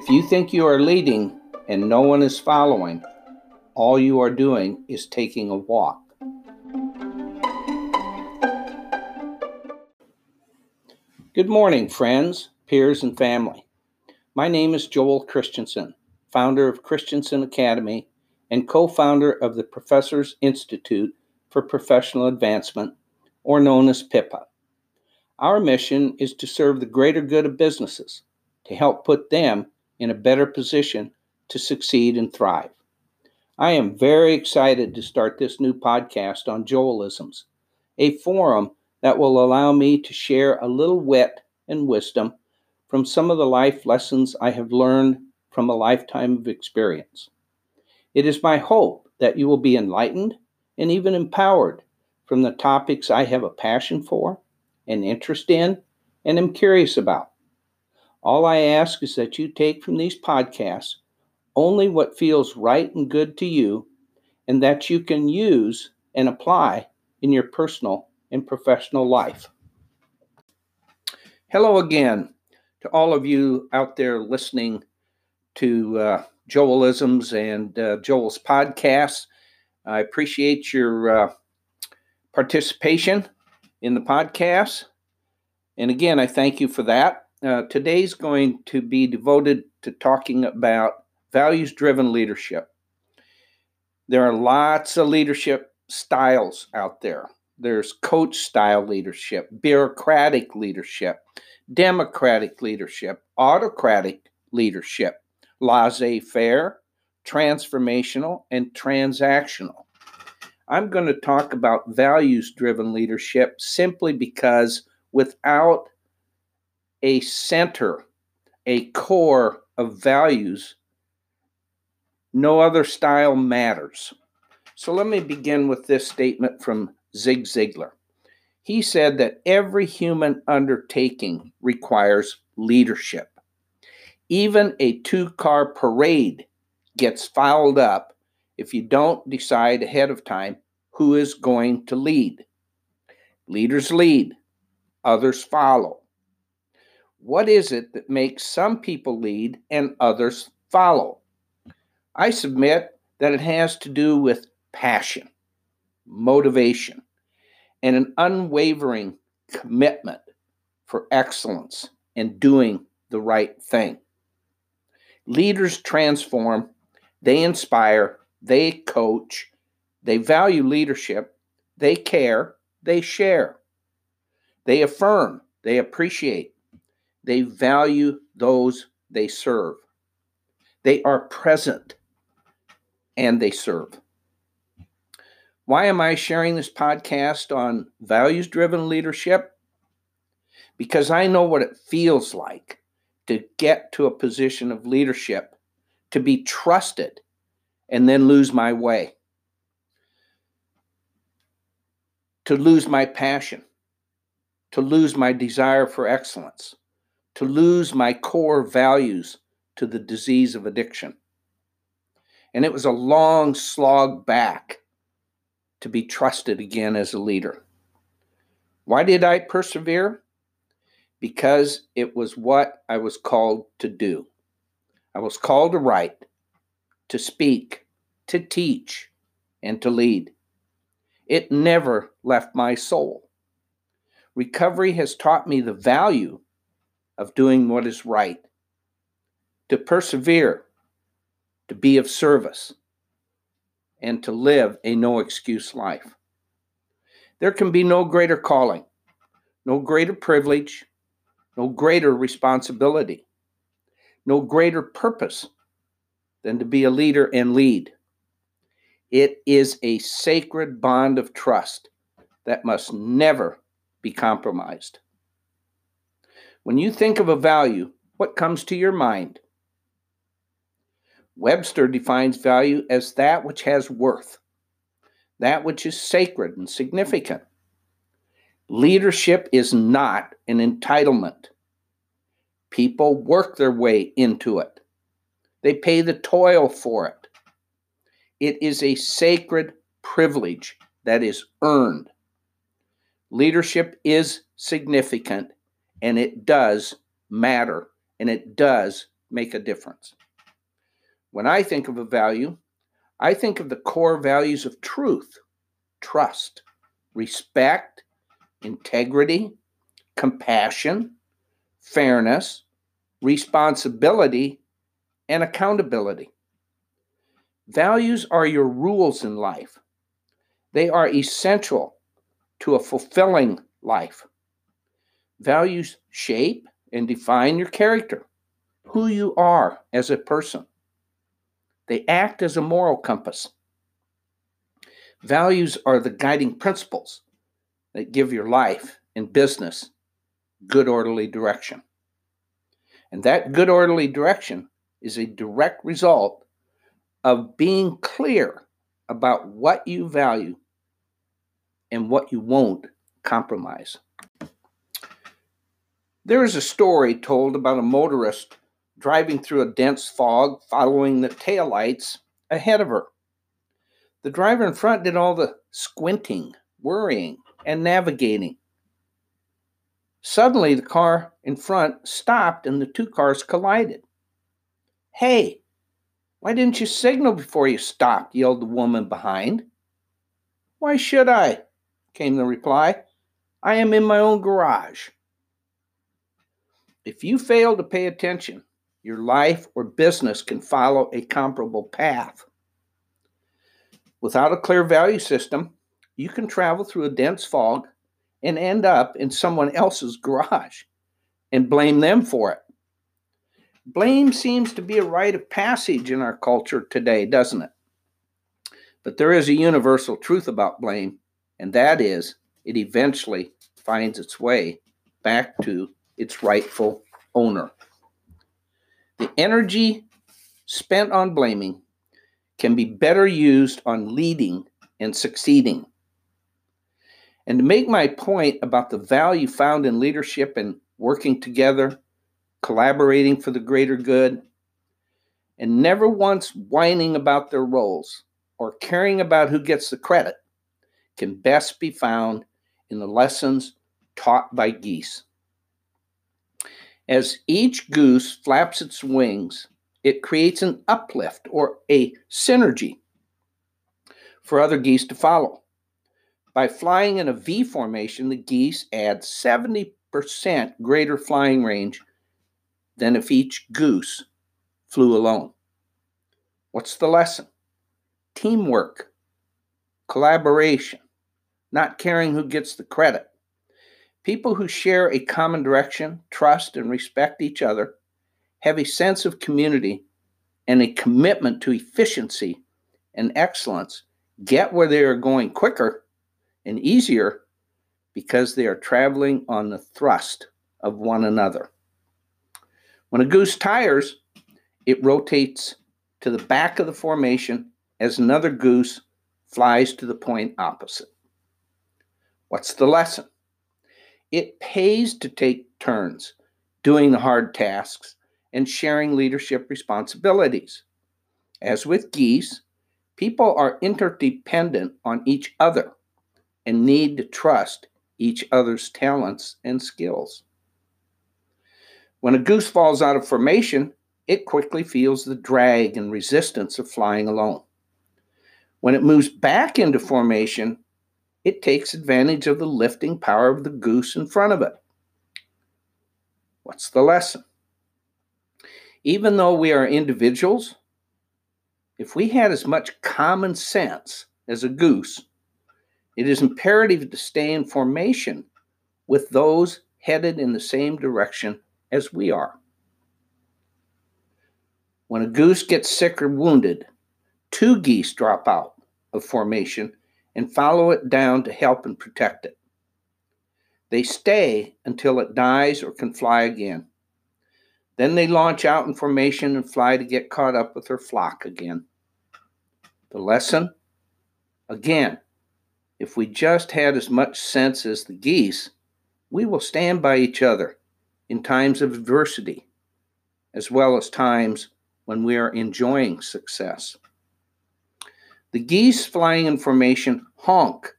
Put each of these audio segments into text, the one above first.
If you think you are leading and no one is following, all you are doing is taking a walk. Good morning, friends, peers, and family. My name is Joel Christensen, founder of Christensen Academy and co founder of the Professors Institute for Professional Advancement, or known as PIPA. Our mission is to serve the greater good of businesses, to help put them in a better position to succeed and thrive. I am very excited to start this new podcast on Joelisms, a forum that will allow me to share a little wit and wisdom from some of the life lessons I have learned from a lifetime of experience. It is my hope that you will be enlightened and even empowered from the topics I have a passion for, an interest in, and am curious about. All I ask is that you take from these podcasts only what feels right and good to you, and that you can use and apply in your personal and professional life. Hello again to all of you out there listening to uh, Joelisms and uh, Joel's podcasts. I appreciate your uh, participation in the podcast. And again, I thank you for that. Uh, today's going to be devoted to talking about values driven leadership. There are lots of leadership styles out there. There's coach style leadership, bureaucratic leadership, democratic leadership, autocratic leadership, laissez faire, transformational, and transactional. I'm going to talk about values driven leadership simply because without a center, a core of values, no other style matters. So let me begin with this statement from Zig Ziglar. He said that every human undertaking requires leadership. Even a two car parade gets fouled up if you don't decide ahead of time who is going to lead. Leaders lead, others follow. What is it that makes some people lead and others follow? I submit that it has to do with passion, motivation, and an unwavering commitment for excellence and doing the right thing. Leaders transform, they inspire, they coach, they value leadership, they care, they share, they affirm, they appreciate, they value those they serve. They are present and they serve. Why am I sharing this podcast on values driven leadership? Because I know what it feels like to get to a position of leadership, to be trusted, and then lose my way, to lose my passion, to lose my desire for excellence, to lose my core values to the disease of addiction. And it was a long slog back to be trusted again as a leader. Why did I persevere? Because it was what I was called to do. I was called to write, to speak, to teach, and to lead. It never left my soul. Recovery has taught me the value of doing what is right, to persevere, to be of service, and to live a no excuse life. There can be no greater calling, no greater privilege, no greater responsibility, no greater purpose than to be a leader and lead. It is a sacred bond of trust that must never be compromised. When you think of a value, what comes to your mind? Webster defines value as that which has worth, that which is sacred and significant. Leadership is not an entitlement. People work their way into it, they pay the toil for it. It is a sacred privilege that is earned. Leadership is significant and it does matter and it does make a difference. When I think of a value, I think of the core values of truth, trust, respect, integrity, compassion, fairness, responsibility, and accountability. Values are your rules in life. They are essential to a fulfilling life. Values shape and define your character, who you are as a person. They act as a moral compass. Values are the guiding principles that give your life and business good orderly direction. And that good orderly direction is a direct result of being clear about what you value and what you won't compromise. There is a story told about a motorist driving through a dense fog following the taillights ahead of her. The driver in front did all the squinting, worrying, and navigating. Suddenly, the car in front stopped and the two cars collided. Hey, why didn't you signal before you stopped? yelled the woman behind. Why should I? came the reply. I am in my own garage. If you fail to pay attention, your life or business can follow a comparable path. Without a clear value system, you can travel through a dense fog and end up in someone else's garage and blame them for it. Blame seems to be a rite of passage in our culture today, doesn't it? But there is a universal truth about blame, and that is it eventually finds its way back to its rightful owner. The energy spent on blaming can be better used on leading and succeeding. And to make my point about the value found in leadership and working together, collaborating for the greater good, and never once whining about their roles or caring about who gets the credit can best be found in the lessons taught by geese. As each goose flaps its wings, it creates an uplift or a synergy for other geese to follow. By flying in a V formation, the geese add 70% greater flying range than if each goose flew alone. What's the lesson? Teamwork, collaboration, not caring who gets the credit. People who share a common direction, trust, and respect each other have a sense of community and a commitment to efficiency and excellence get where they are going quicker and easier because they are traveling on the thrust of one another. When a goose tires, it rotates to the back of the formation as another goose flies to the point opposite. What's the lesson? It pays to take turns doing the hard tasks and sharing leadership responsibilities. As with geese, people are interdependent on each other and need to trust each other's talents and skills. When a goose falls out of formation, it quickly feels the drag and resistance of flying alone. When it moves back into formation, it takes advantage of the lifting power of the goose in front of it. What's the lesson? Even though we are individuals, if we had as much common sense as a goose, it is imperative to stay in formation with those headed in the same direction as we are. When a goose gets sick or wounded, two geese drop out of formation and follow it down to help and protect it. They stay until it dies or can fly again. Then they launch out in formation and fly to get caught up with their flock again. The lesson? Again, if we just had as much sense as the geese, we will stand by each other in times of adversity, as well as times when we are enjoying success. The geese flying in formation honk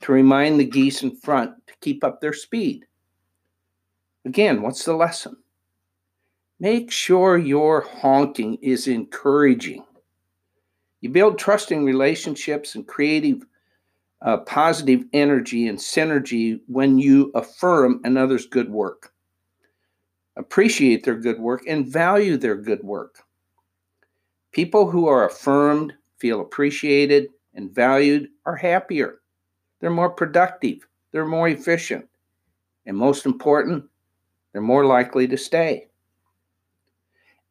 to remind the geese in front to keep up their speed. Again, what's the lesson? Make sure your honking is encouraging. You build trusting relationships and creative, uh, positive energy and synergy when you affirm another's good work, appreciate their good work, and value their good work. People who are affirmed, feel appreciated, and valued are happier. They're more productive. They're more efficient. And most important, they're more likely to stay.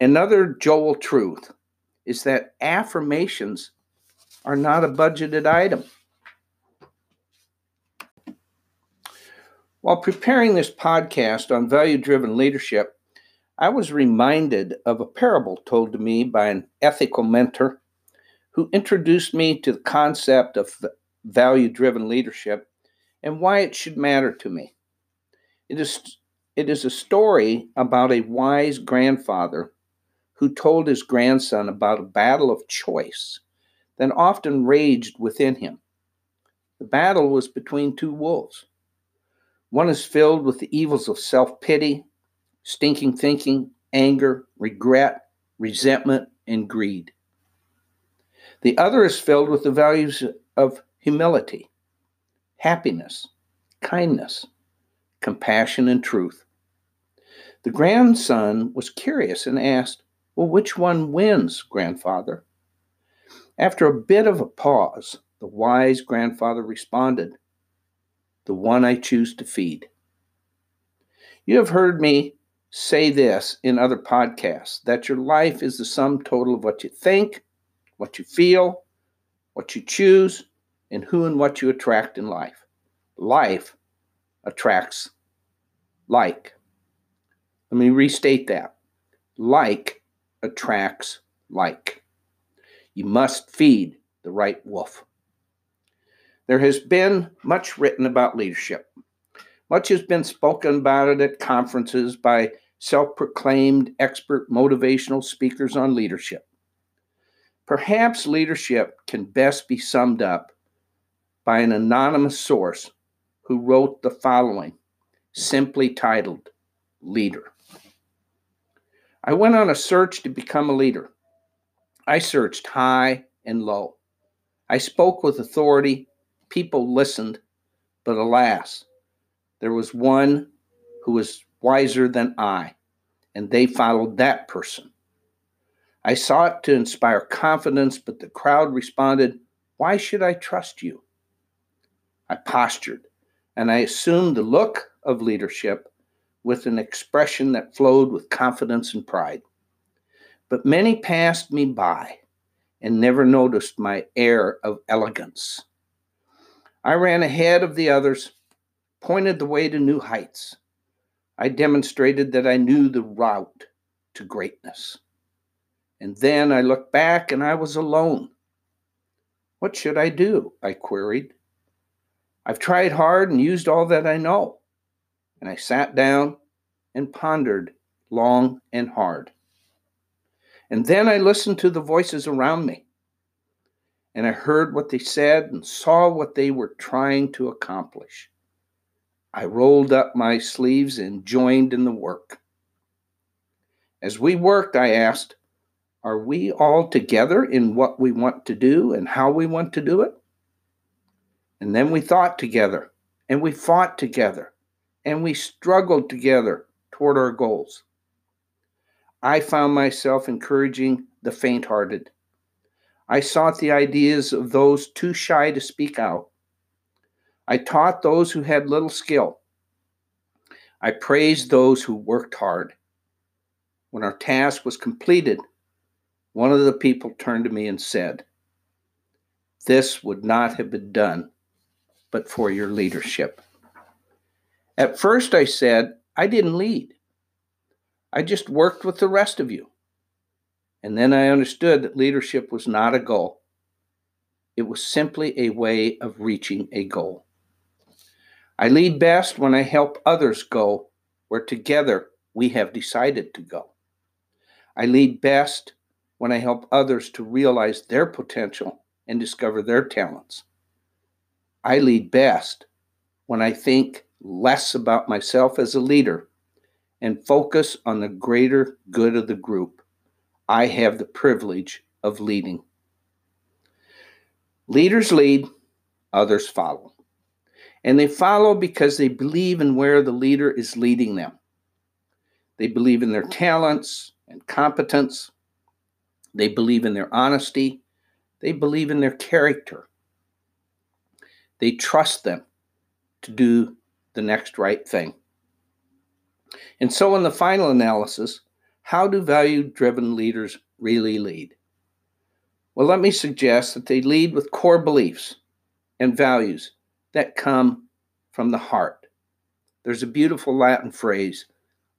Another Joel truth is that affirmations are not a budgeted item. While preparing this podcast on value driven leadership, I was reminded of a parable told to me by an ethical mentor who introduced me to the concept of value driven leadership and why it should matter to me. It is, it is a story about a wise grandfather who told his grandson about a battle of choice that often raged within him. The battle was between two wolves. One is filled with the evils of self pity, stinking thinking, anger, regret, resentment, and greed. The other is filled with the values of humility, happiness, kindness, compassion, and truth. The grandson was curious and asked, Well, which one wins, grandfather? After a bit of a pause, the wise grandfather responded, The one I choose to feed. You have heard me say this in other podcasts that your life is the sum total of what you think, what you feel, what you choose, and who and what you attract in life. Life attracts like. Let me restate that. Like attracts like. You must feed the right wolf. There has been much written about leadership. Much has been spoken about it at conferences by self proclaimed expert motivational speakers on leadership. Perhaps leadership can best be summed up by an anonymous source who wrote the following, simply titled Leader. I went on a search to become a leader. I searched high and low. I spoke with authority. People listened. But alas, there was one who was wiser than I, and they followed that person. I sought to inspire confidence, but the crowd responded, Why should I trust you? I postured, and I assumed the look of leadership with an expression that flowed with confidence and pride. But many passed me by and never noticed my air of elegance. I ran ahead of the others, pointed the way to new heights. I demonstrated that I knew the route to greatness. And then I looked back and I was alone. What should I do? I queried. I've tried hard and used all that I know. And I sat down and pondered long and hard. And then I listened to the voices around me. And I heard what they said and saw what they were trying to accomplish. I rolled up my sleeves and joined in the work. As we worked, I asked, are we all together in what we want to do and how we want to do it? And then we thought together, and we fought together, and we struggled together toward our goals. I found myself encouraging the faint hearted. I sought the ideas of those too shy to speak out. I taught those who had little skill. I praised those who worked hard. When our task was completed, one of the people turned to me and said, This would not have been done but for your leadership. At first, I said, I didn't lead. I just worked with the rest of you. And then I understood that leadership was not a goal, it was simply a way of reaching a goal. I lead best when I help others go where together we have decided to go. I lead best when I help others to realize their potential and discover their talents. I lead best when I think less about myself as a leader and focus on the greater good of the group I have the privilege of leading. Leaders lead, others follow. And they follow because they believe in where the leader is leading them. They believe in their talents and competence. They believe in their honesty. They believe in their character. They trust them to do the next right thing. And so, in the final analysis, how do value driven leaders really lead? Well, let me suggest that they lead with core beliefs and values that come from the heart. There's a beautiful Latin phrase,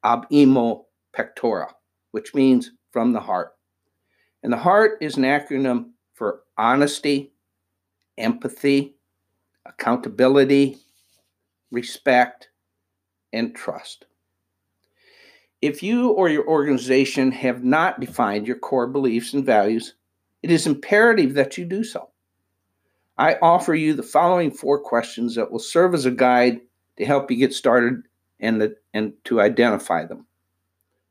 ab imo pectora, which means from the heart. And the heart is an acronym for honesty, empathy, accountability, respect, and trust. If you or your organization have not defined your core beliefs and values, it is imperative that you do so. I offer you the following four questions that will serve as a guide to help you get started and, and to identify them.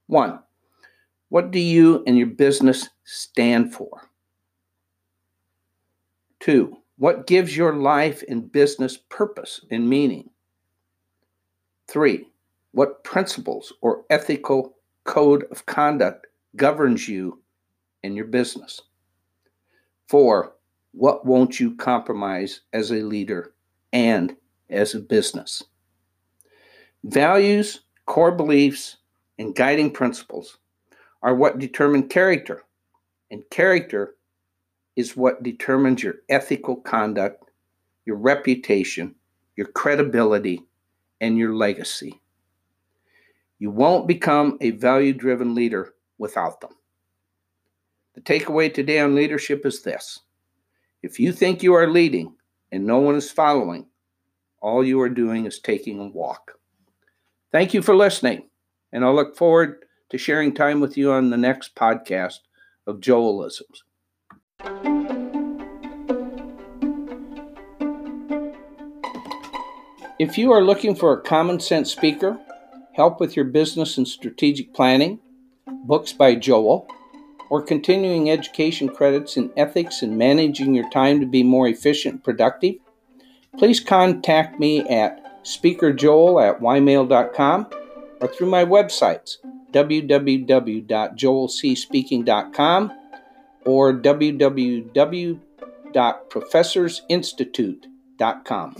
One, what do you and your business stand for? Two, what gives your life and business purpose and meaning? Three, what principles or ethical code of conduct governs you and your business? Four, what won't you compromise as a leader and as a business? Values, core beliefs, and guiding principles are what determine character, and character is what determines your ethical conduct, your reputation, your credibility, and your legacy. You won't become a value driven leader without them. The takeaway today on leadership is this if you think you are leading and no one is following, all you are doing is taking a walk. Thank you for listening, and I'll look forward to sharing time with you on the next podcast of Joelisms. If you are looking for a common sense speaker, help with your business and strategic planning, books by Joel, or continuing education credits in ethics and managing your time to be more efficient and productive, please contact me at speakerjoel at ymail.com or through my websites www.joelcspeaking.com or www.professorsinstitute.com.